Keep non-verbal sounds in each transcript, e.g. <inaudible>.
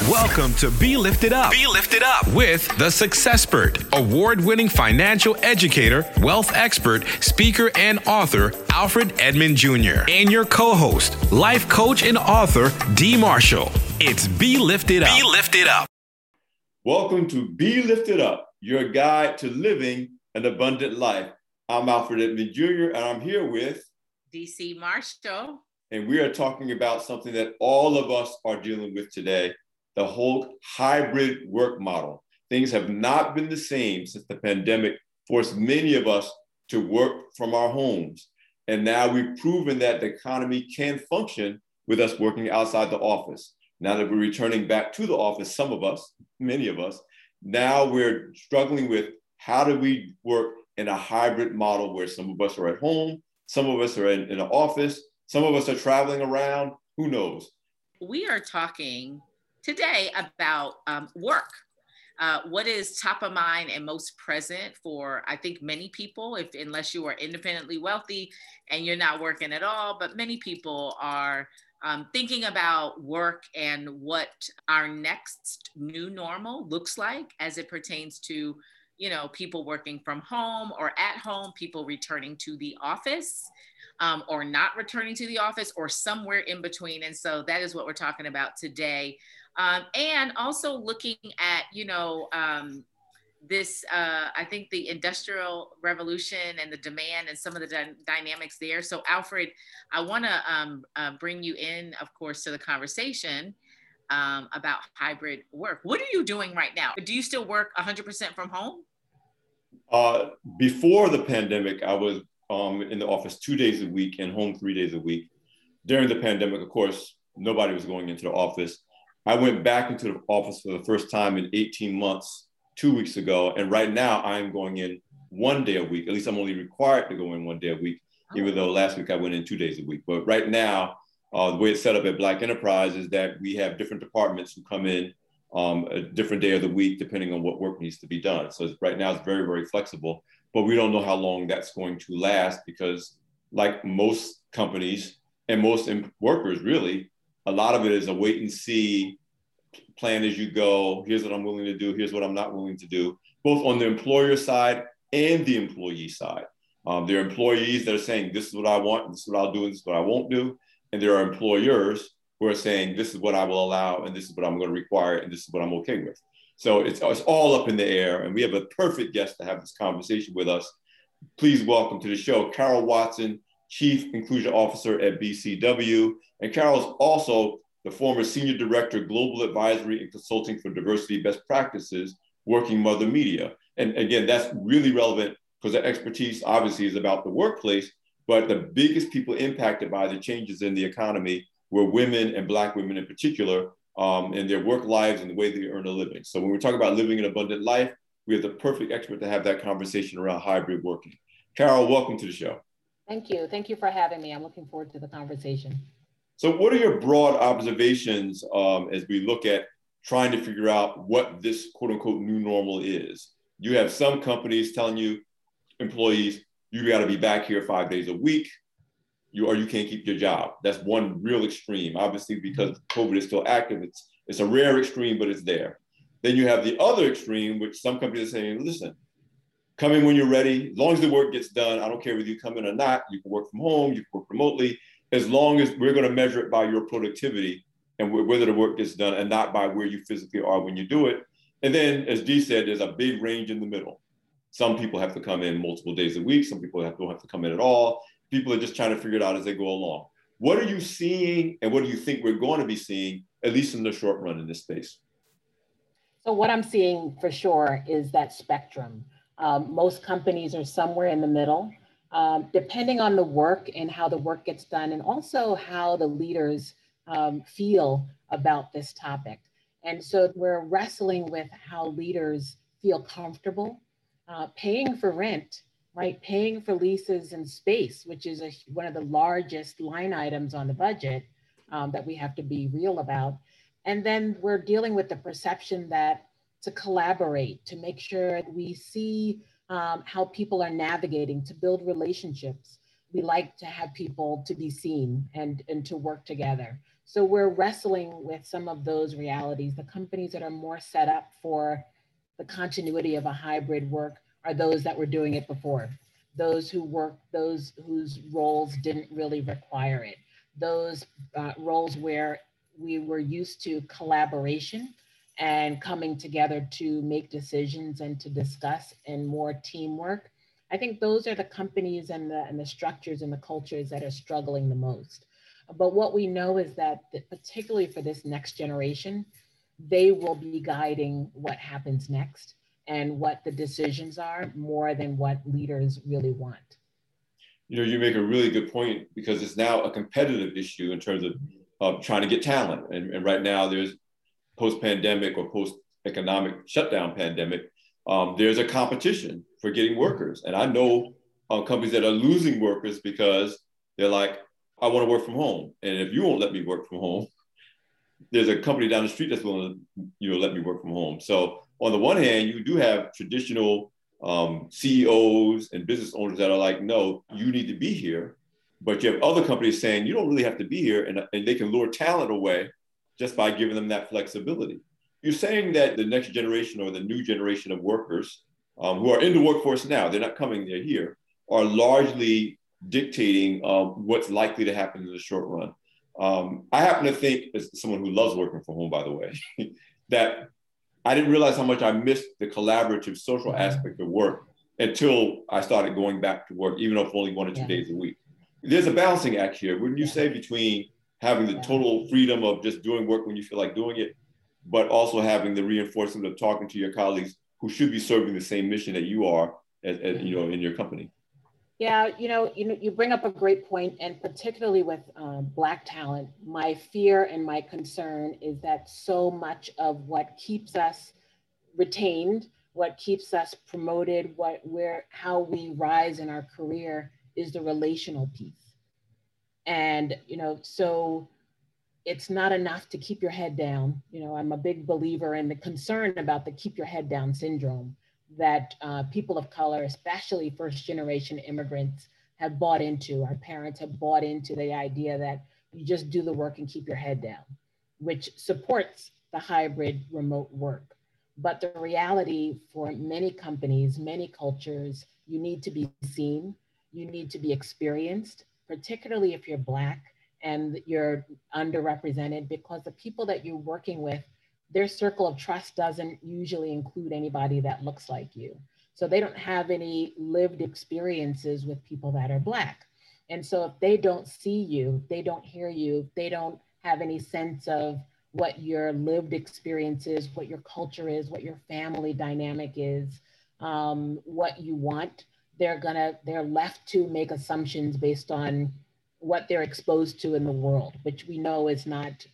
Welcome to Be Lifted Up. Be Lifted Up with the Successpert, award-winning financial educator, wealth expert, speaker, and author Alfred Edmond Jr. and your co-host, life coach and author D. Marshall. It's Be Lifted Up. Be Lifted Up. Welcome to Be Lifted Up, your guide to living an abundant life. I'm Alfred Edmond Jr. and I'm here with DC Marshall. And we are talking about something that all of us are dealing with today the whole hybrid work model. Things have not been the same since the pandemic forced many of us to work from our homes. And now we've proven that the economy can function with us working outside the office. Now that we're returning back to the office, some of us, many of us, now we're struggling with how do we work in a hybrid model where some of us are at home, some of us are in, in an office, some of us are traveling around, who knows? We are talking today about um, work. Uh, what is top of mind and most present for I think many people, if unless you are independently wealthy and you're not working at all, but many people are um, thinking about work and what our next new normal looks like as it pertains to you know people working from home or at home people returning to the office um, or not returning to the office or somewhere in between and so that is what we're talking about today um, and also looking at you know um, this uh, i think the industrial revolution and the demand and some of the dy- dynamics there. So alfred i want to um, uh, bring you in of course to the conversation um, about hybrid work. What are you doing right now? Do you still work 100% from home? Uh, before the pandemic i was um, in the office two days a week and home three days a week. During the pandemic of course nobody was going into the office I went back into the office for the first time in 18 months two weeks ago. And right now I'm going in one day a week. At least I'm only required to go in one day a week, oh. even though last week I went in two days a week. But right now, uh, the way it's set up at Black Enterprise is that we have different departments who come in um, a different day of the week, depending on what work needs to be done. So right now it's very, very flexible, but we don't know how long that's going to last because like most companies and most workers really, a lot of it is a wait and see plan as you go. Here's what I'm willing to do. Here's what I'm not willing to do, both on the employer side and the employee side. Um, there are employees that are saying, this is what I want, this is what I'll do, and this is what I won't do. And there are employers who are saying, this is what I will allow, and this is what I'm going to require, and this is what I'm okay with. So it's, it's all up in the air. And we have a perfect guest to have this conversation with us. Please welcome to the show, Carol Watson, Chief Inclusion Officer at BCW. And Carol is also the former Senior Director, Global Advisory and Consulting for Diversity Best Practices, Working Mother Media. And again, that's really relevant because the expertise obviously is about the workplace, but the biggest people impacted by the changes in the economy were women and Black women in particular um, in their work lives and the way they earn a living. So when we're talking about living an abundant life, we have the perfect expert to have that conversation around hybrid working. Carol, welcome to the show. Thank you. Thank you for having me. I'm looking forward to the conversation. So, what are your broad observations um, as we look at trying to figure out what this quote unquote new normal is? You have some companies telling you, employees, you got to be back here five days a week, you or you can't keep your job. That's one real extreme. Obviously, because COVID is still active, it's it's a rare extreme, but it's there. Then you have the other extreme, which some companies are saying, listen, come in when you're ready. As long as the work gets done, I don't care whether you come in or not. You can work from home, you can work remotely, as long as we're going to measure it by your productivity and whether the work gets done and not by where you physically are when you do it. And then, as Dee said, there's a big range in the middle. Some people have to come in multiple days a week. Some people have, don't have to come in at all. People are just trying to figure it out as they go along. What are you seeing and what do you think we're going to be seeing, at least in the short run in this space? So, what I'm seeing for sure is that spectrum. Um, most companies are somewhere in the middle um, depending on the work and how the work gets done, and also how the leaders um, feel about this topic. And so we're wrestling with how leaders feel comfortable uh, paying for rent, right? Paying for leases and space, which is a, one of the largest line items on the budget um, that we have to be real about. And then we're dealing with the perception that to collaborate, to make sure we see um, how people are navigating, to build relationships. We like to have people to be seen and, and to work together. So we're wrestling with some of those realities. The companies that are more set up for the continuity of a hybrid work are those that were doing it before. Those who work, those whose roles didn't really require it. Those uh, roles where we were used to collaboration and coming together to make decisions and to discuss and more teamwork. I think those are the companies and the, and the structures and the cultures that are struggling the most. But what we know is that, that particularly for this next generation, they will be guiding what happens next and what the decisions are more than what leaders really want. You know, you make a really good point because it's now a competitive issue in terms of uh, trying to get talent. And, and right now, there's post pandemic or post economic shutdown pandemic, um, there's a competition for getting workers. And I know uh, companies that are losing workers because they're like, I want to work from home. And if you won't let me work from home, there's a company down the street that's willing to you know let me work from home. So on the one hand, you do have traditional um, CEOs and business owners that are like, no, you need to be here. But you have other companies saying you don't really have to be here, and, and they can lure talent away just by giving them that flexibility. You're saying that the next generation or the new generation of workers um, who are in the workforce now, they're not coming, they're here, are largely dictating um, what's likely to happen in the short run. Um, I happen to think, as someone who loves working from home, by the way, <laughs> that I didn't realize how much I missed the collaborative social aspect of work until I started going back to work, even if only one or two yeah. days a week. There's a balancing act here, wouldn't you yeah. say, between having the total freedom of just doing work when you feel like doing it, but also having the reinforcement of talking to your colleagues who should be serving the same mission that you are, as, as you know, in your company. Yeah, you know, you know, you bring up a great point, and particularly with um, Black talent, my fear and my concern is that so much of what keeps us retained, what keeps us promoted, what where how we rise in our career is the relational piece. And you know, so it's not enough to keep your head down. You know, I'm a big believer in the concern about the keep your head down syndrome that uh, people of color, especially first generation immigrants, have bought into. Our parents have bought into the idea that you just do the work and keep your head down, which supports the hybrid remote work. But the reality for many companies, many cultures, you need to be seen, you need to be experienced, particularly if you're Black and you're underrepresented, because the people that you're working with their circle of trust doesn't usually include anybody that looks like you. So they don't have any lived experiences with people that are Black. And so if they don't see you, they don't hear you, they don't have any sense of what your lived experience is, what your culture is, what your family dynamic is, um, what you want, they're gonna, they're left to make assumptions based on what they're exposed to in the world, which we know is not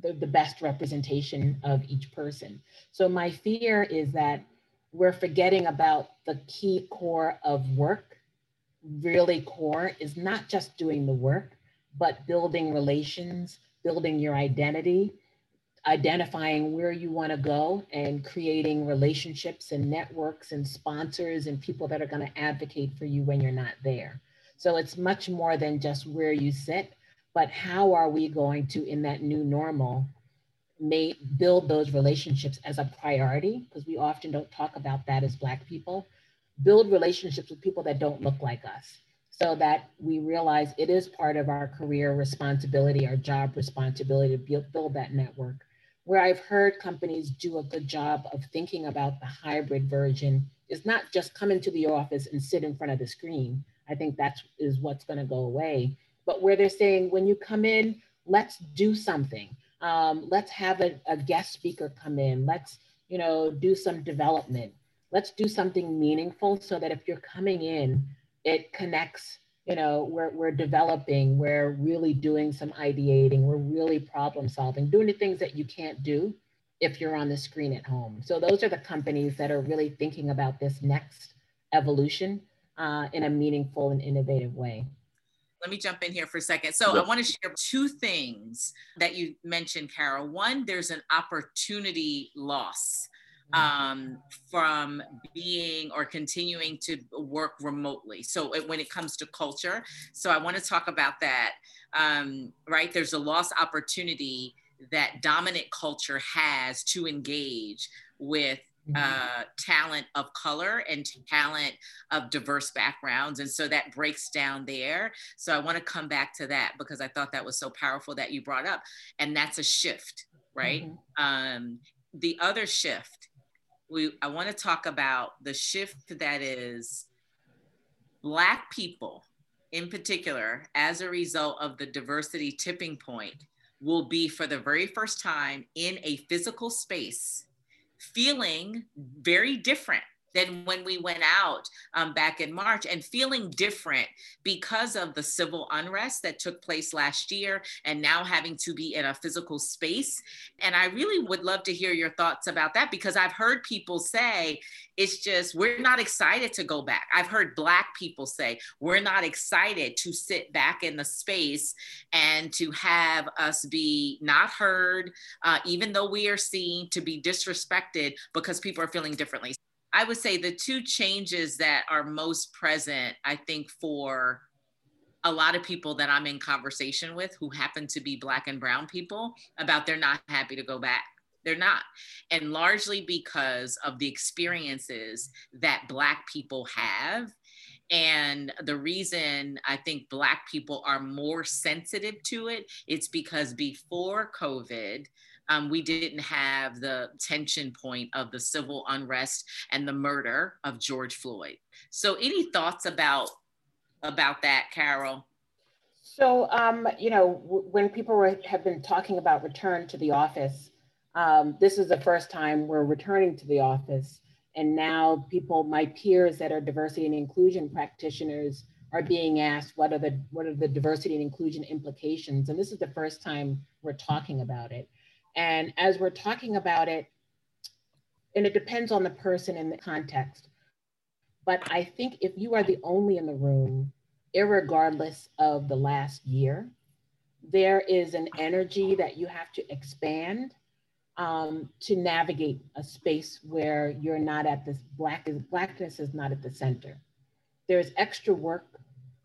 the, the best representation of each person. So my fear is that we're forgetting about the key core of work. Really core is not just doing the work, but building relations, building your identity, identifying where you want to go and creating relationships and networks and sponsors and people that are going to advocate for you when you're not there. So it's much more than just where you sit, but how are we going to, in that new normal, may build those relationships as a priority? Because we often don't talk about that as Black people. Build relationships with people that don't look like us so that we realize it is part of our career responsibility, our job responsibility to build, build that network. Where I've heard companies do a good job of thinking about the hybrid version is not just come into the office and sit in front of the screen. I think that is what's going to go away but where they're saying, when you come in, let's do something. Um, let's have a, a guest speaker come in. Let's, you know, do some development. Let's do something meaningful so that if you're coming in, it connects you know we're, we're developing we're really doing some ideating we're really problem solving doing the things that you can't do if you're on the screen at home. So those are the companies that are really thinking about this next evolution uh, in a meaningful and innovative way. Let me jump in here for a second. So I want to share two things that you mentioned, Carol. One, there's an opportunity loss um, from being or continuing to work remotely. So it, when it comes to culture, so I want to talk about that. Um, right, there's a lost opportunity that dominant culture has to engage with mm-hmm. uh, talent of color and talent of diverse backgrounds. And so that breaks down there. So I want to come back to that because I thought that was so powerful that you brought up. And that's a shift, right? Mm-hmm. Um, the other shift we I want to talk about the shift that is black people in particular as a result of the diversity tipping point will be for the very first time in a physical space feeling very different than when we went out um, back in March and feeling different because of the civil unrest that took place last year and now having to be in a physical space. And I really would love to hear your thoughts about that because I've heard people say it's just, we're not excited to go back. I've heard Black people say, we're not excited to sit back in the space and to have us be not heard, uh, even though we are seen to be disrespected because people are feeling differently. I would say the two changes that are most present, I think, for a lot of people that I'm in conversation with who happen to be Black and Brown people about they're not happy to go back. They're not. And largely because of the experiences that Black people have. And the reason I think Black people are more sensitive to it, it's because before COVID, um, we didn't have the tension point of the civil unrest and the murder of George Floyd. So, any thoughts about about that, Carol? So, um, you know, w- when people were, have been talking about return to the office, um, this is the first time we're returning to the office. And now people, my peers that are diversity and inclusion practitioners are being asked what are the what are the diversity and inclusion implications and this is the first time we're talking about it and as we're talking about it, and it depends on the person and the context, but I think if you are the only in the room, regardless of the last year, there is an energy that you have to expand um, to navigate a space where you're not at this black blackness is not at the center. There's extra work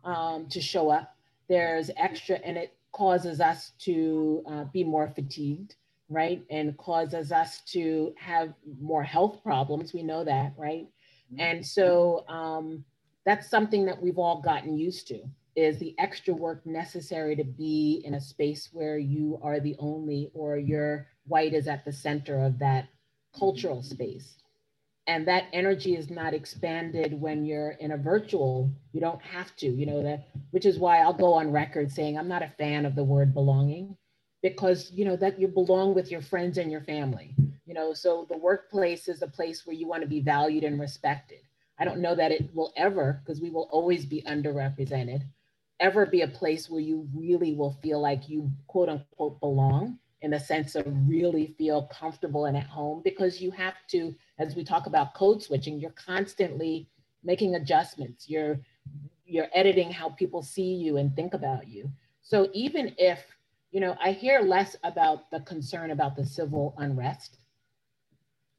um, to show up. There's extra, and it causes us to uh, be more fatigued right? And causes us to have more health problems. We know that, right? Mm-hmm. And so um, that's something that we've all gotten used to is the extra work necessary to be in a space where you are the only or your white is at the center of that cultural mm-hmm. space. And that energy is not expanded when you're in a virtual, you don't have to, you know, that which is why I'll go on record saying I'm not a fan of the word belonging because you know that you belong with your friends and your family you know? So the workplace is a place where you want to be valued and respected. I don't know that it will ever because we will always be underrepresented ever be a place where you really will feel like you quote unquote belong in the sense of really feel comfortable and at home because you have to as we talk about code switching you're constantly making adjustments. You're you're editing how people see you and think about you. So even if you know, I hear less about the concern about the civil unrest,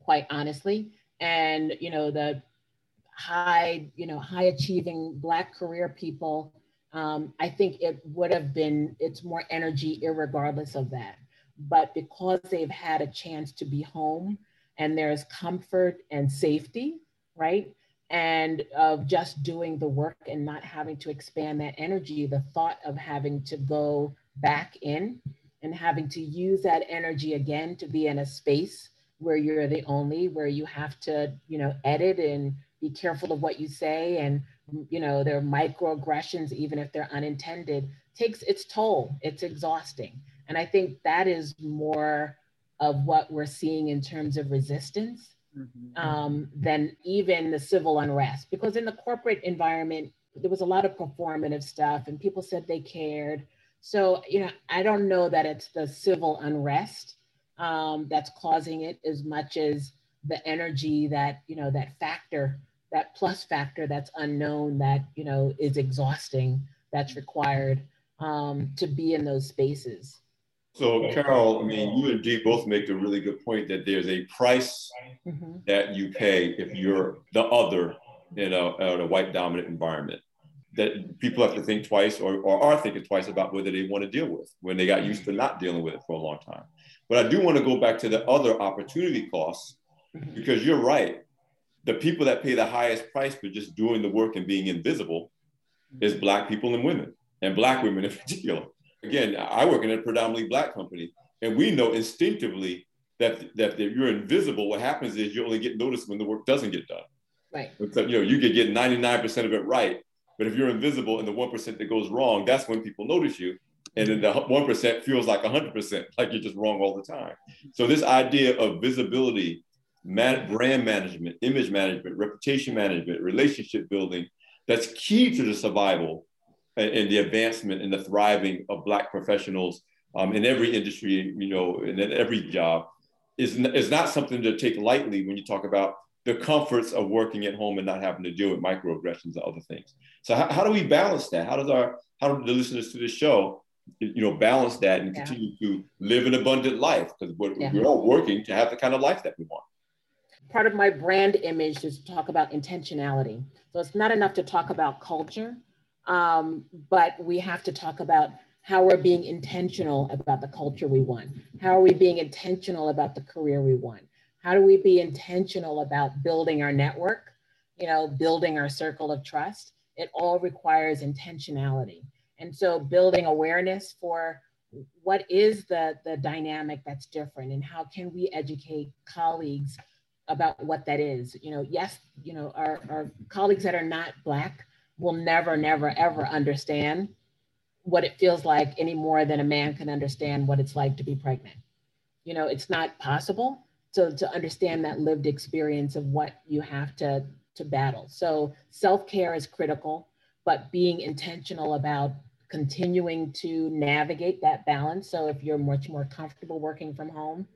quite honestly, and you know the high, you know, high achieving Black career people. Um, I think it would have been it's more energy, regardless of that. But because they've had a chance to be home, and there's comfort and safety, right? and of just doing the work and not having to expand that energy, the thought of having to go back in and having to use that energy again to be in a space where you're the only, where you have to, you know, edit and be careful of what you say. And, you know, there are microaggressions, even if they're unintended, takes its toll. It's exhausting. And I think that is more of what we're seeing in terms of resistance mm-hmm. um, than even the civil unrest. Because in the corporate environment, there was a lot of performative stuff and people said they cared so, you know, I don't know that it's the civil unrest um, that's causing it as much as the energy that you know that factor that plus factor that's unknown that you know is exhausting that's required um, to be in those spaces so carol i mean you and dee both make a really good point that there's a price mm-hmm. that you pay if you're the other in a, in a white dominant environment that people have to think twice or, or are thinking twice about whether they want to deal with when they got used to not dealing with it for a long time. But i do want to go back to the other opportunity costs because you're right. The people that pay the highest price for just doing the work and being invisible is black people and women and black women in <laughs> particular. Again i work in a predominantly black company and we know instinctively that, that if you're invisible. What happens is you only get noticed when the work doesn't get done. Right. So, you know you could get 99% of it right but if you're invisible and the 1% that goes wrong that's when people notice you. And then the 1% feels like 100% <laughs> like you're just wrong all the time. So this idea of visibility brand management, image management, reputation management, relationship building, that's key to the survival and, and the advancement and the thriving of Black professionals um, in every industry, you know, and in every job, is, is not something to take lightly when you talk about the comforts of working at home and not having to deal with microaggressions and other things. So how, how do we balance that? How does our how do the listeners to this show, you know, balance that and yeah. continue to live an abundant life? Because we're, yeah. we're all working to have the kind of life that we want part of my brand image is to talk about intentionality. So it's not enough to talk about culture, um, but we have to talk about how we're being intentional about the culture we want. How are we being intentional about the career we want? How do we be intentional about building our network, you know, building our circle of trust? It all requires intentionality. And so building awareness for what is the, the dynamic that's different and how can we educate colleagues about what that is. You know, yes, you know, our, our colleagues that are not Black will never, never, ever understand what it feels like any more than a man can understand what it's like to be pregnant. You know, it's not possible to, to understand that lived experience of what you have to, to battle. So self-care is critical, but being intentional about continuing to navigate that balance. So if you're much more comfortable working from home,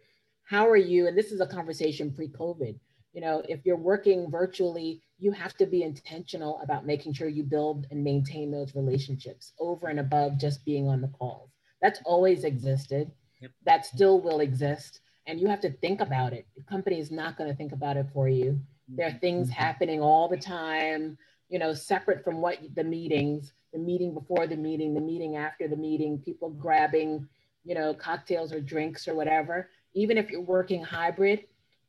how are you and this is a conversation pre-covid you know if you're working virtually you have to be intentional about making sure you build and maintain those relationships over and above just being on the calls that's always existed yep. that still will exist and you have to think about it the company is not going to think about it for you there are things mm-hmm. happening all the time you know separate from what the meetings the meeting before the meeting the meeting after the meeting people grabbing you know cocktails or drinks or whatever even if you're working hybrid,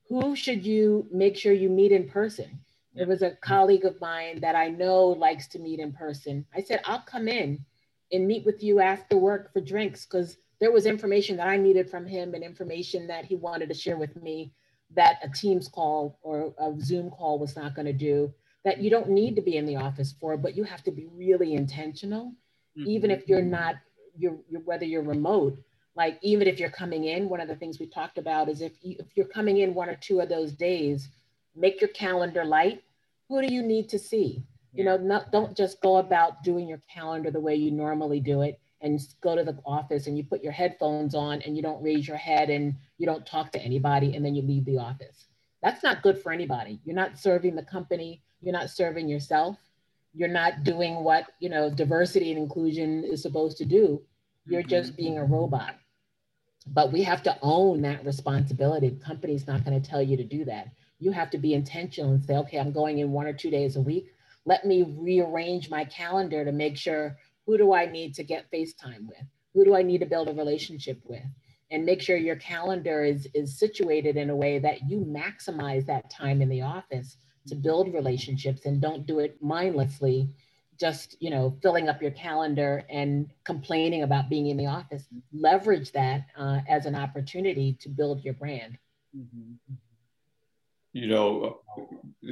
who should you make sure you meet in person? There was a colleague of mine that I know likes to meet in person. I said, I'll come in and meet with you after work for drinks because there was information that I needed from him and information that he wanted to share with me that a Teams call or a Zoom call was not going to do that you don't need to be in the office for, but you have to be really intentional, mm-hmm. even if you're not, you're, you're, whether you're remote, like even if you're coming in one of the things we talked about is if, you, if you're coming in one or two of those days make your calendar light. Who do you need to see? You know not, don't just go about doing your calendar the way you normally do it and go to the office and you put your headphones on and you don't raise your head and you don't talk to anybody and then you leave the office. That's not good for anybody. You're not serving the company. You're not serving yourself. You're not doing what you know diversity and inclusion is supposed to do. You're mm-hmm. just being a robot. But we have to own that responsibility. The company's not going to tell you to do that. You have to be intentional and say, okay, I'm going in one or two days a week. Let me rearrange my calendar to make sure who do I need to get FaceTime with? Who do I need to build a relationship with? And make sure your calendar is, is situated in a way that you maximize that time in the office to build relationships and don't do it mindlessly just you know filling up your calendar and complaining about being in the office leverage that uh, as an opportunity to build your brand mm-hmm. you know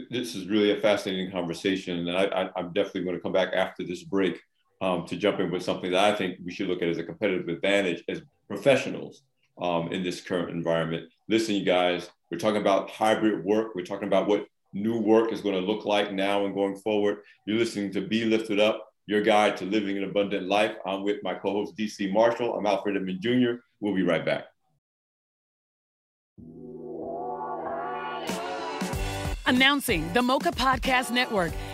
this is really a fascinating conversation and I, am definitely going to come back after this break um, to jump in with something that i think we should look at as a competitive advantage as professionals um, in this current environment listen you guys we're talking about hybrid work we're talking about what new work is going to look like now and going forward. You're listening to Be Lifted Up, your guide to living an abundant life. I'm with my co host, DC Marshall. I'm Alfred Edmond Jr. We'll be right back. Announcing the Mocha Podcast Network,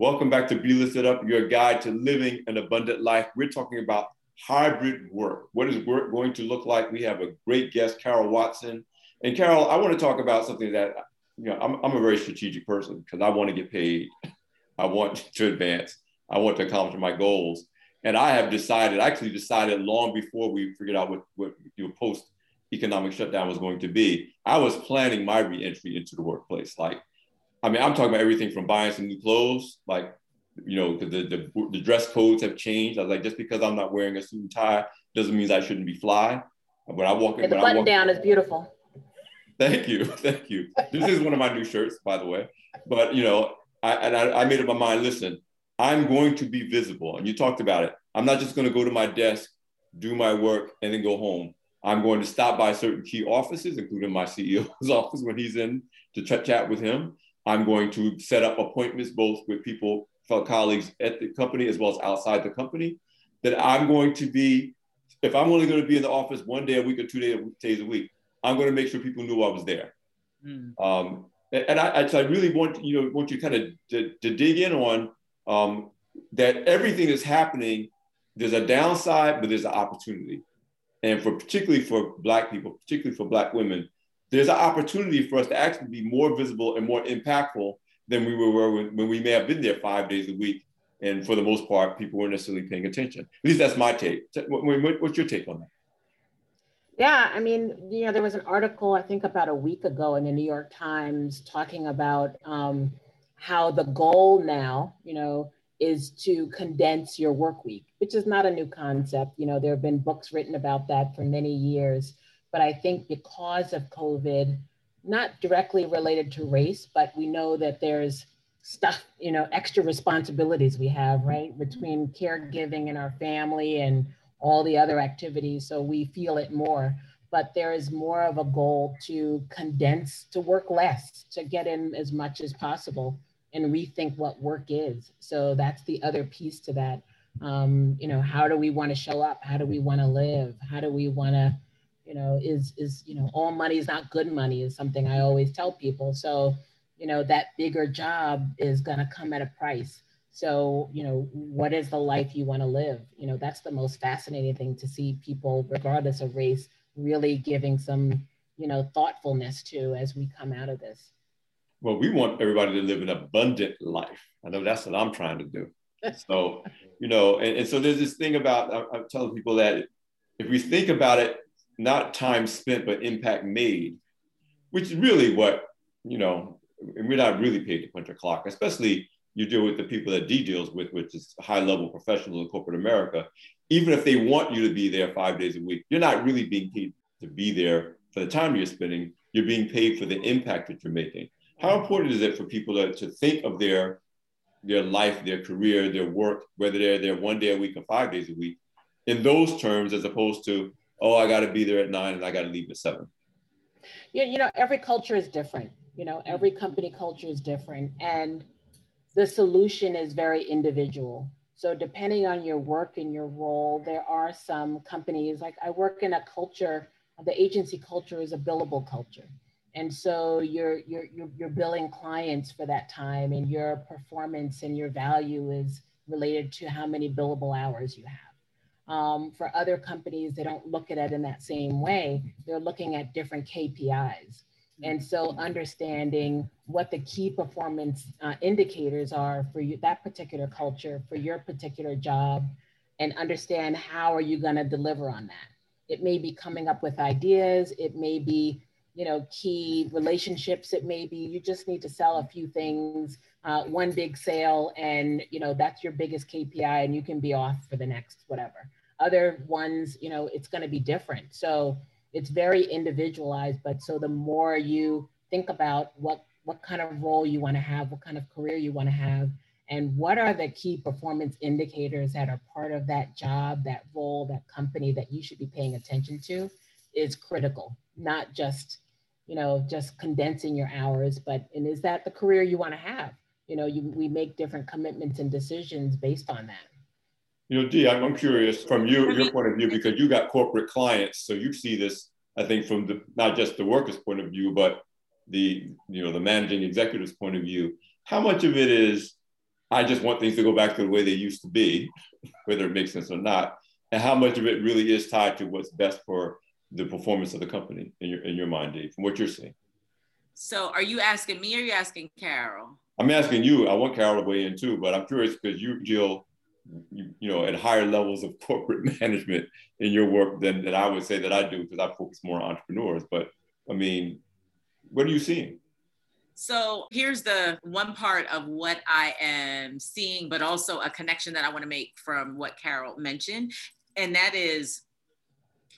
Welcome back to Be Lifted Up, your guide to living an abundant life. We're talking about hybrid work. What is work going to look like? We have a great guest, Carol Watson. And Carol, I want to talk about something that, you know, I'm, I'm a very strategic person because I want to get paid. I want to advance. I want to accomplish my goals. And I have decided, actually decided long before we figured out what, what your post economic shutdown was going to be, I was planning my reentry into the workplace. Like I mean, I'm talking about everything from buying some new clothes, like, you know, the, the, the dress codes have changed. I was like, just because I'm not wearing a suit and tie doesn't mean I shouldn't be fly. When I walk in, the button walk, down is beautiful. <laughs> Thank you, <laughs> thank you. This is one of my new shirts, by the way. But you know, I and I, I made up my mind. Listen, I'm going to be visible, and you talked about it. I'm not just going to go to my desk, do my work, and then go home. I'm going to stop by certain key offices, including my CEO's <laughs> office when he's in to ch- chat with him. I'm going to set up appointments both with people, fellow colleagues at the company as well as outside the company. That I'm going to be, if I'm only going to be in the office one day a week or two days a week, I'm going to make sure people knew I was there. Mm. Um, and I, I, really want you know want you kind of to, to, dig in on um, that everything that's happening. There's a downside, but there's an opportunity, and for particularly for Black people, particularly for Black women, there's an opportunity for us to actually be more visible and more impactful than we were when, when we may have been there five days a week. And for the most part, people weren't necessarily paying attention. At least that's my take. What's your take on that? Yeah, I mean, you know, there was an article I think about a week ago in the New York Times talking about um, how the goal now, you know, is to condense your work week, which is not a new concept. You know, there have been books written about that for many years. But I think because of COVID, not directly related to race, but we know that there's stuff, you know, extra responsibilities we have, right, between caregiving and our family and all the other activities. So we feel it more. But there is more of a goal to condense, to work less, to get in as much as possible and rethink what work is. So that's the other piece to that. Um, you know, how do we want to show up? How do we want to live? How do we want to you know, is is you know, all money is not good money is something I always tell people. So, you know, that bigger job is going to come at a price. So, you know, what is the life you want to live? You know, that's the most fascinating thing to see people, regardless of race, really giving some, you know, thoughtfulness to as we come out of this. Well, we want everybody to live an abundant life. I know that's what I'm trying to do. <laughs> So, you know, and, and so there's this thing about I, I'm telling people that if we think about it not time spent, but impact made, which is really what, you know, and we're not really paid to punch a clock, especially you deal with the people that D deals with, which is high level professionals in corporate America. Even if they want you to be there five days a week, you're not really being paid to be there for the time you're spending. You're being paid for the impact that you're making. How important is it for people to, to think of their their life, their career, their work, whether they're there one day a week or five days a week, in those terms, as opposed to, oh, I got to be there at nine and I got to leave at seven? Yeah, you know, every culture is different. You know, every company culture is different. And the solution is very individual. So depending on your work and your role, there are some companies, like I work in a culture, the agency culture is a billable culture. And so you're, you're, you're, you're billing clients for that time and your performance and your value is related to how many billable hours you have. Um, for other companies, they don't look at it in that same way. They're looking at different KPIs. And so understanding what the key performance uh, indicators are for you, that particular culture, for your particular job, and understand how are you going to deliver on that. It may be coming up with ideas. It may be, you know, key relationships. It may be you just need to sell a few things, uh, one big sale, and you know that's your biggest KPI, and you can be off for the next whatever. Other ones, you know, it's going to be different. So it's very individualized. But so the more you think about what what kind of role you want to have, what kind of career you want to have, and what are the key performance indicators that are part of that job, that role, that company that you should be paying attention to is critical, not just, you know, just condensing your hours, but and is that the career you want to have? You know, you, we make different commitments and decisions based on that. You know, Dee, I'm, I'm curious from you, your point of view, because you got corporate clients, so you see this, I think, from the not just the workers' point of view, but the you know the managing executive's point of view. How much of it is I just want things to go back to the way they used to be, <laughs> whether it makes sense or not, and how much of it really is tied to what's best for the performance of the company in your in your mind, Dave, from what you're seeing. So, are you asking me or are you asking Carol? I'm asking you. I want Carol to weigh in too, but I'm curious because you Jill, you, you, know, at higher levels of <laughs> corporate management in your work than, than I would say that I do because I focus more on entrepreneurs. But I mean, what are you seeing? So here's the one part of what I am seeing, but also a connection that I want to make from what Carol mentioned. And that is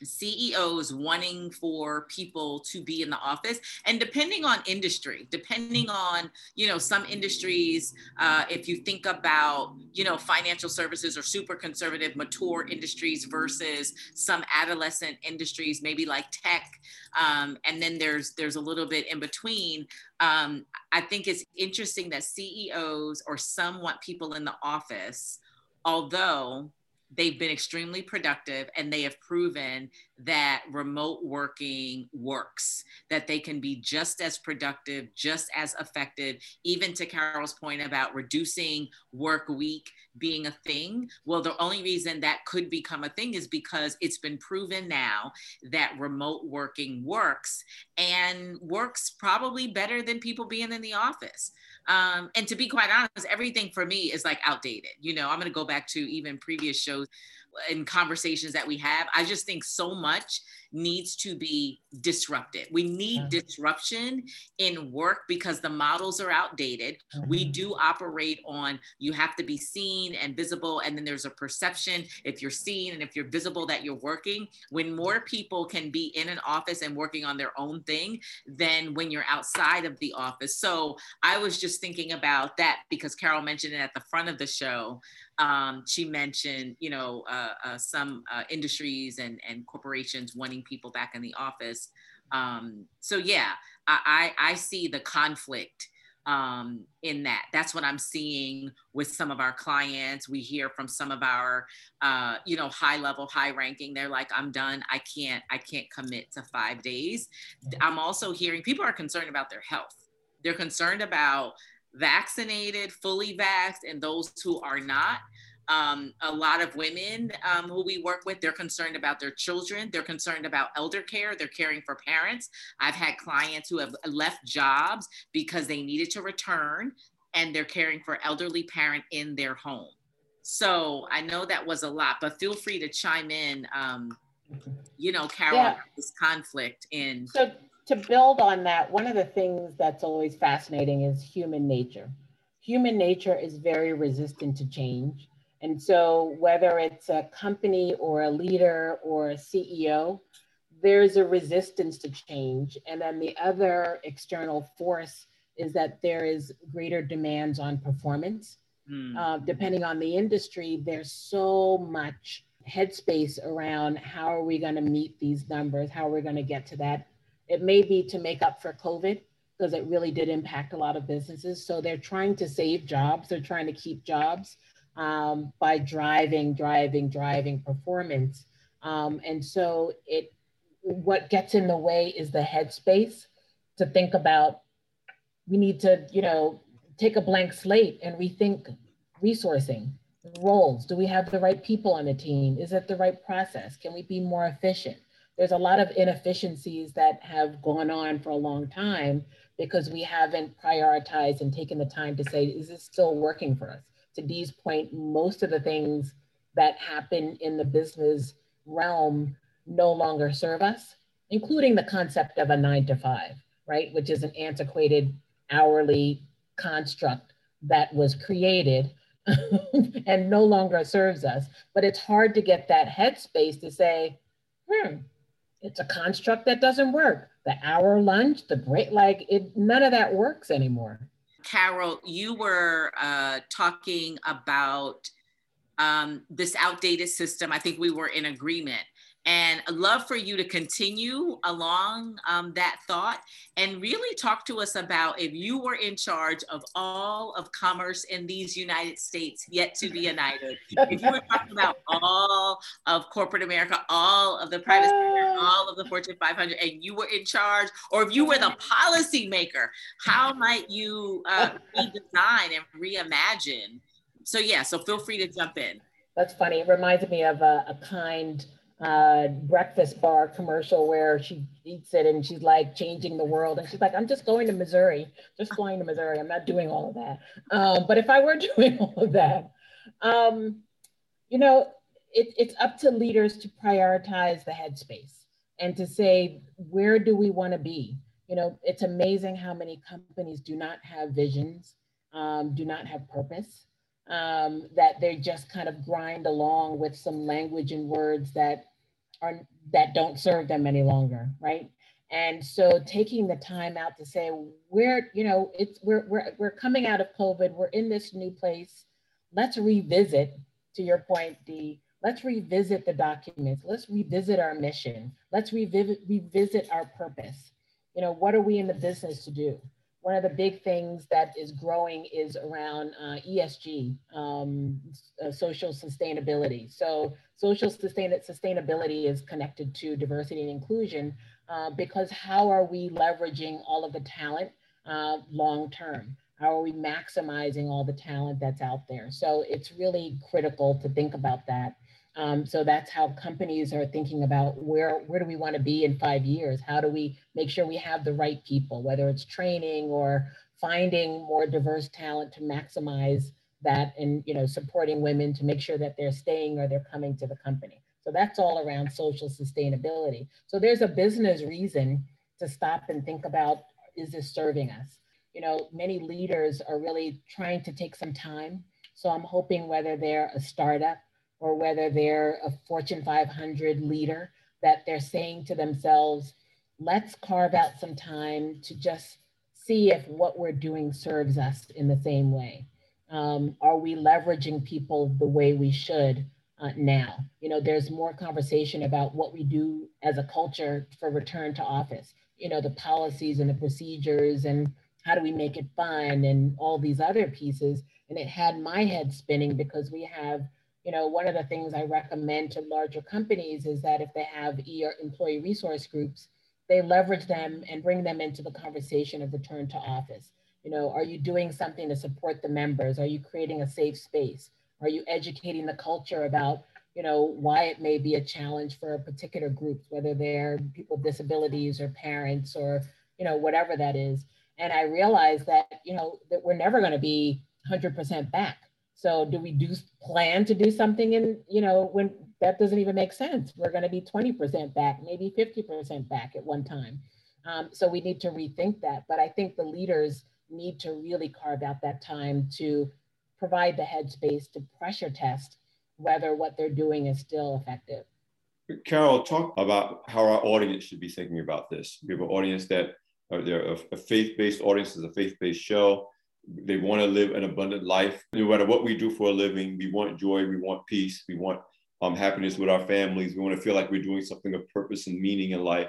CEOs wanting for people to be in the office and depending on industry, depending on, you know, some industries, uh, if you think about, you know, financial services or super conservative, mature industries versus some adolescent industries, maybe like tech. Um, and then there's, there's a little bit in between. Um, I think it's interesting that CEOs or some want people in the office, although they've been extremely productive and they have proven that remote working works, that they can be just as productive, just as effective, even to Carol's point about reducing work week being a thing. Well, the only reason that could become a thing is because it's been proven now that remote working works and works probably better than people being in the office. Um, and to be quite honest, everything for me is like outdated. You know, I'm going to go back to even previous shows and conversations that we have. I just think so much needs to be disrupted. We need mm-hmm. disruption in work because the models are outdated. Mm-hmm. We do operate on you have to be seen and visible, and then there's a perception if you're seen and if you're visible that you're working. When more people can be in an office and working on their own thing than when you're outside of the office. So I was just thinking about that because Carol mentioned it at the front of the show. Um, she mentioned, you know, uh, uh, some uh, industries and, and corporations wanting people back in the office. Um, so yeah, I, I, I, see the conflict um, in that. That's what I'm seeing with some of our clients. We hear from some of our, uh, you know, high level, high ranking. They're like, I'm done. I can't, I can't commit to five days. I'm also hearing people are concerned about their health. They're concerned about vaccinated, fully vaxxed, and those who are not. Um, a lot of women um, who we work with, they're concerned about their children. They're concerned about elder care. They're caring for parents. I've had clients who have left jobs because they needed to return and they're caring for elderly parent in their home. So I know that was a lot, but feel free to chime in. Um, you know, Carol, yeah. this conflict in. So to build on that, one of the things that's always fascinating is human nature human nature is very resistant to change. And so, whether it's a company or a leader or a CEO, there's a resistance to change. And then the other external force is that there is greater demands on performance. Mm. Uh, depending on the industry, there's so much headspace around how are we going to meet these numbers? How are we going to get to that? It may be to make up for COVID because it really did impact a lot of businesses. So they're trying to save jobs, they're trying to keep jobs um, by driving, driving, driving performance. Um, and so it what gets in the way is the headspace to think about we need to, you know, take a blank slate and rethink resourcing roles. Do we have the right people on the team? Is it the right process? Can we be more efficient? There's a lot of inefficiencies that have gone on for a long time because we haven't prioritized and taken the time to say, is this still working for us? To Dee's point, most of the things that happen in the business realm no longer serve us, including the concept of a nine to five, right? Which is an antiquated hourly construct that was created <laughs> and no longer serves us. But it's hard to get that headspace to say, hmm, it's a construct that doesn't work. The hour lunch, the break, like it, none of that works anymore. Carol, you were uh, talking about um, this outdated system. I think we were in agreement and I'd love for you to continue along um, that thought and really talk to us about if you were in charge of all of commerce in these United States yet to be united. if you were talking about all of corporate America, all of the private sector, all of the Fortune 500, and you were in charge, or if you were the policy maker, how might you uh, <laughs> redesign and reimagine? So yeah, so feel free to jump in. That's funny. It reminds me of a, a kind uh, breakfast bar commercial where she eats it and she's like changing the world. And she's like, I'm just going to Missouri, just flying to Missouri. I'm not doing all of that. Um, but if I were <laughs> doing all of that, um, you know, it, it's up to leaders to prioritize the headspace and to say, where do we want to be? You know, it's amazing how many companies do not have visions, um, do not have purpose um, that they just kind of grind along with some language and words that are that don't serve them any longer, right? And so taking the time out to say, we're, you know, it's we're we're we're coming out of COVID, we're in this new place. Let's revisit, to your point, Dee, let's revisit the documents, let's revisit our mission, let's revisit revisit our purpose. You know, what are we in the business to do? One of the big things that is growing is around uh, ESG, um, uh, social sustainability. So social sustain sustainability is connected to diversity and inclusion uh, because how are we leveraging all of the talent uh, long term? How are we maximizing all the talent that's out there? So it's really critical to think about that. Um, so that's how companies are thinking about where, where do we want to be in five years? How do we make sure we have the right people, whether it's training or finding more diverse talent to maximize that and you know supporting women to make sure that they're staying or they're coming to the company. So that's all around social sustainability. So there's a business reason to stop and think about is this serving us? You know, many leaders are really trying to take some time. So I'm hoping whether they're a startup or whether they're a Fortune 500 leader, that they're saying to themselves, let's carve out some time to just see if what we're doing serves us in the same way. Um, are we leveraging people the way we should uh, now? You know, there's more conversation about what we do as a culture for return to office, you know, the policies and the procedures and how do we make it fun and all these other pieces. And it had my head spinning because we have you know, one of the things I recommend to larger companies is that if they have ER employee resource groups, they leverage them and bring them into the conversation of return to office. You know, are you doing something to support the members? Are you creating a safe space? Are you educating the culture about, you know, why it may be a challenge for a particular group, whether they're people with disabilities or parents or, you know, whatever that is. And I realized that, you know, that we're never going to be 100% back so do we do plan to do something in, you know, when that doesn't even make sense. We're going to be 20% back, maybe 50% back at one time. Um, so we need to rethink that. But I think the leaders need to really carve out that time to provide the headspace to pressure test whether what they're doing is still effective. Carol, talk about how our audience should be thinking about this. We have an audience that are a, a faith-based audience is a faith-based show. They want to live an abundant life. No matter what we do for a living, we want joy, we want peace, we want um, happiness with our families. We want to feel like we're doing something of purpose and meaning in life.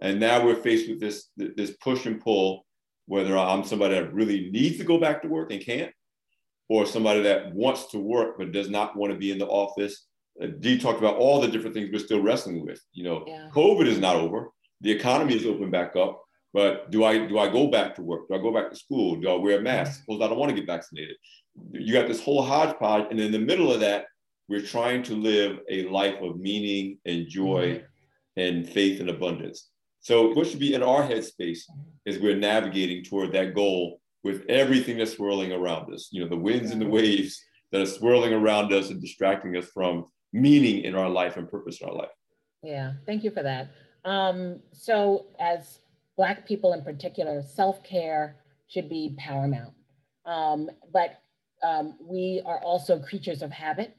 And now we're faced with this this push and pull. Whether I'm somebody that really needs to go back to work and can't, or somebody that wants to work but does not want to be in the office. Uh, Dee talked about all the different things we're still wrestling with. You know, yeah. COVID is not over. The economy is open back up. But do I do I go back to work? Do I go back to school? Do I wear a mask? Suppose I don't want to get vaccinated. You got this whole hodgepodge, and in the middle of that, we're trying to live a life of meaning and joy mm-hmm. and faith and abundance. So what should be in our headspace is we're navigating toward that goal with everything that's swirling around us. You know, the winds and the waves that are swirling around us and distracting us from meaning in our life and purpose in our life. Yeah, thank you for that. Um, so, as Black people in particular, self care should be paramount. Um, but um, we are also creatures of habit,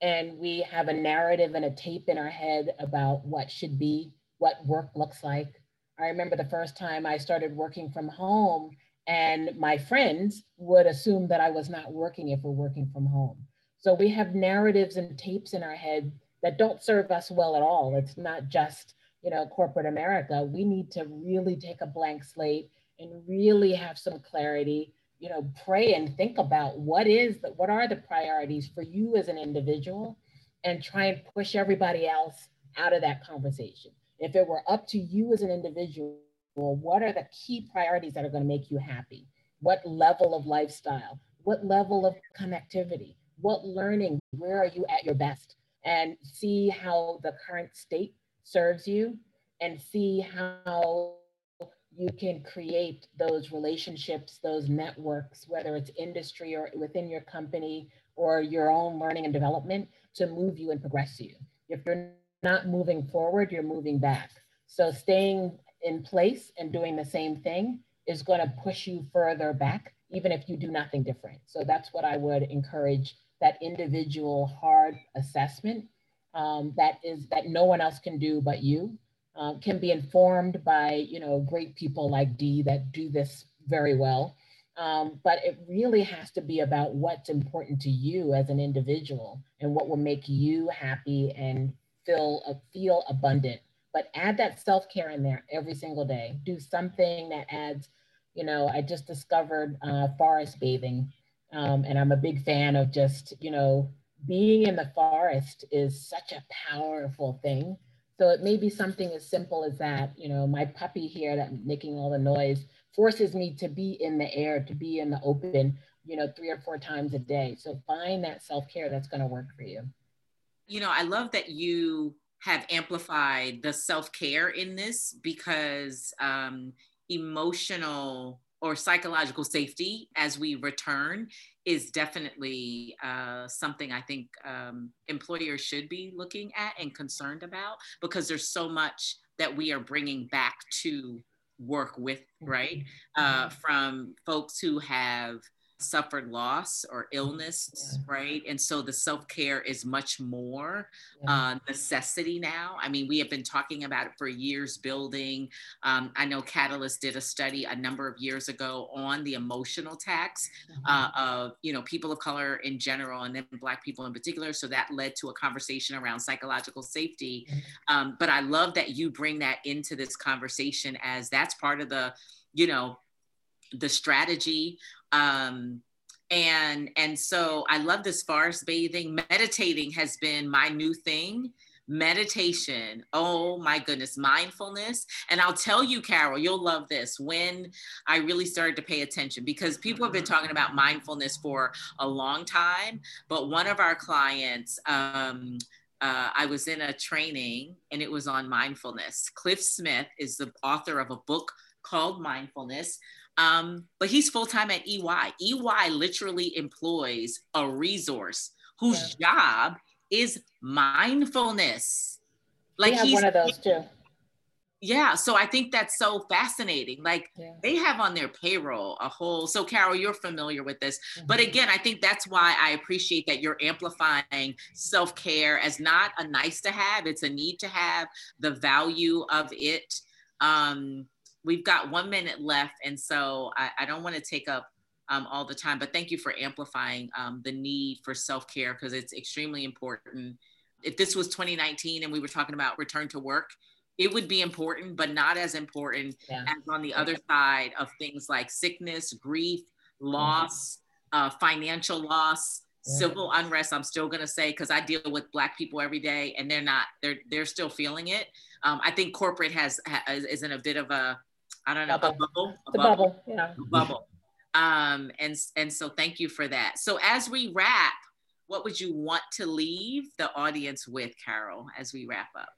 and we have a narrative and a tape in our head about what should be, what work looks like. I remember the first time I started working from home and my friends would assume that I was not working if we're working from home. So we have narratives and tapes in our head that don't serve us well at all. It's not just, you know, corporate America. We need to really take a blank slate and really have some clarity, you know, pray and think about what is the, what are the priorities for you as an individual and try and push everybody else out of that conversation. If it were up to you as an individual what are the key priorities that are going to make you happy? What level of lifestyle? What level of connectivity? What learning? Where are you at your best? And see how the current state serves you and see how you can create those relationships, those networks, whether it's industry or within your company or your own learning and development to move you and progress you. If you're not moving forward, you're moving back. So staying in place and doing the same thing is going to push you further back, even if you do nothing different. So that's what I would encourage that individual hard assessment um, that is that no one else can do but you um, can be informed by you know great people like Dee that do this very well. Um, but it really has to be about what's important to you as an individual and what will make you happy and feel uh, feel abundant but add that self-care in there every single day. Do something that adds, you know, I just discovered uh, forest bathing. Um, and I'm a big fan of just, you know, being in the forest is such a powerful thing. So it may be something as simple as that. You know, my puppy here that making all the noise forces me to be in the air, to be in the open, you know, three or four times a day. So find that self-care that's going to work for you. You know, I love that you have amplified the self-care in this because um, emotional or psychological safety as we return is definitely uh, something I think um, employers should be looking at and concerned about because there's so much that we are bringing back to work with, right? Uh, from folks who have suffered loss or illness, yeah. right? And so the self care is much more yeah. uh, necessity now. I mean, we have been talking about it for years, building. Um, I know Catalyst did a study a number of years ago on the emotional tax uh, mm-hmm. of you know people of color in general, and then Black people in particular. So that led to a conversation around psychological safety. Um, but I love that you bring that into this conversation as that's part of the you know the strategy um, and and so i love this forest bathing. Meditating has been my new thing. Meditation. Oh my goodness mindfulness. And i'll tell you carol you'll love this. When i really started to pay attention because people have been talking about mindfulness for a long time but one of our clients um, uh, I was in a training and it was on mindfulness. Cliff Smith is the author of a book called Mindfulness, um, but he's full time at EY. EY literally employs a resource whose yeah. job is mindfulness. Like he's one of those too. yeah, so I think that's so fascinating. Like Yeah. they have on their payroll a whole. So Carol, you're familiar with this, but Mhm. again, I think that's why I appreciate that you're amplifying self care as not a nice to have; it's a need to have. The value of it. Um, we've got one minute left, and so I, I don't want to take up um, all the time. But thank you for amplifying um, the need for self care because it's extremely important. If this was 2019 and we were talking about return to work, it would be important, but not as important Yeah. as on the other side of things like sickness, grief, loss, uh, financial loss, Yeah. civil unrest. I'm still gonna say because I deal with Black people every day, and they're not. They're they're still feeling it. Um, I think corporate has, has is in a bit of a, I don't know, Bubble. a bubble, a The bubble, yeah. a bubble. Um, and and so thank you for that. So as we wrap, what would you want to leave the audience with, Carol, as we wrap up?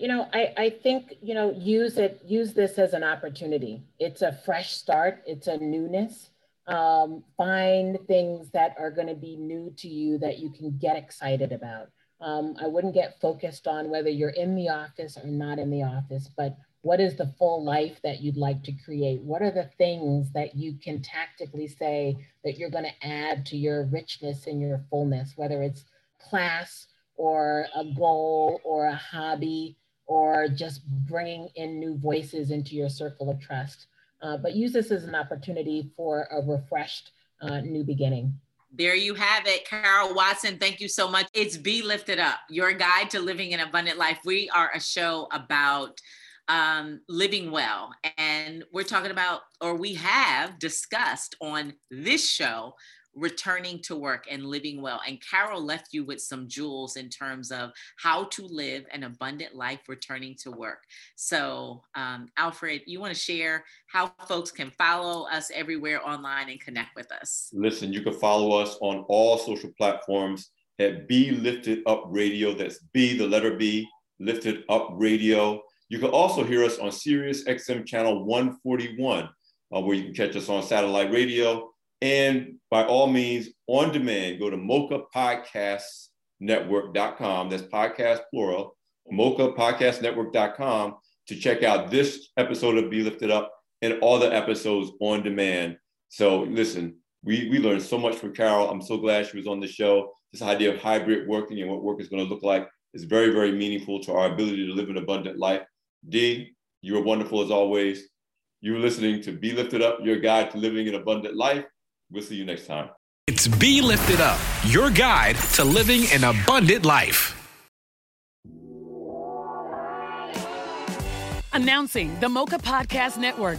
you know I, I think you know use it use this as an opportunity it's a fresh start it's a newness um, find things that are going to be new to you that you can get excited about um, i wouldn't get focused on whether you're in the office or not in the office but what is the full life that you'd like to create what are the things that you can tactically say that you're going to add to your richness and your fullness whether it's class or a goal or a hobby or just bringing in new voices into your circle of trust. Uh, but use this as an opportunity for a refreshed uh, new beginning. There you have it, Carol Watson. Thank you so much. It's Be Lifted Up, your guide to living an abundant life. We are a show about um, living well. And we're talking about, or we have discussed on this show, returning to work and living well. And Carol left you with some jewels in terms of how to live an abundant life returning to work. So, um, Alfred, you want to share how folks can follow us everywhere online and connect with us? Listen, you can follow us on all social platforms at Be Lifted Up Radio. That's B, the letter B, Lifted Up Radio. You can also hear us on Sirius XM channel 141, uh, where you can catch us on satellite radio. And by all means, on demand, go to mochapodcastnetwork.com. That's podcast plural, mochapodcastnetwork.com to check out this episode of Be Lifted Up and all the episodes on demand. So listen, we, we learned so much from Carol. I'm so glad she was on the show. This idea of hybrid working and what work is going to look like is very, very meaningful to our ability to live an abundant life. Dee, you are wonderful as always. You're listening to Be Lifted Up, your guide to living an abundant life. We'll see you next time. It's Be Lifted Up, your guide to living an abundant life. Announcing the Mocha Podcast Network,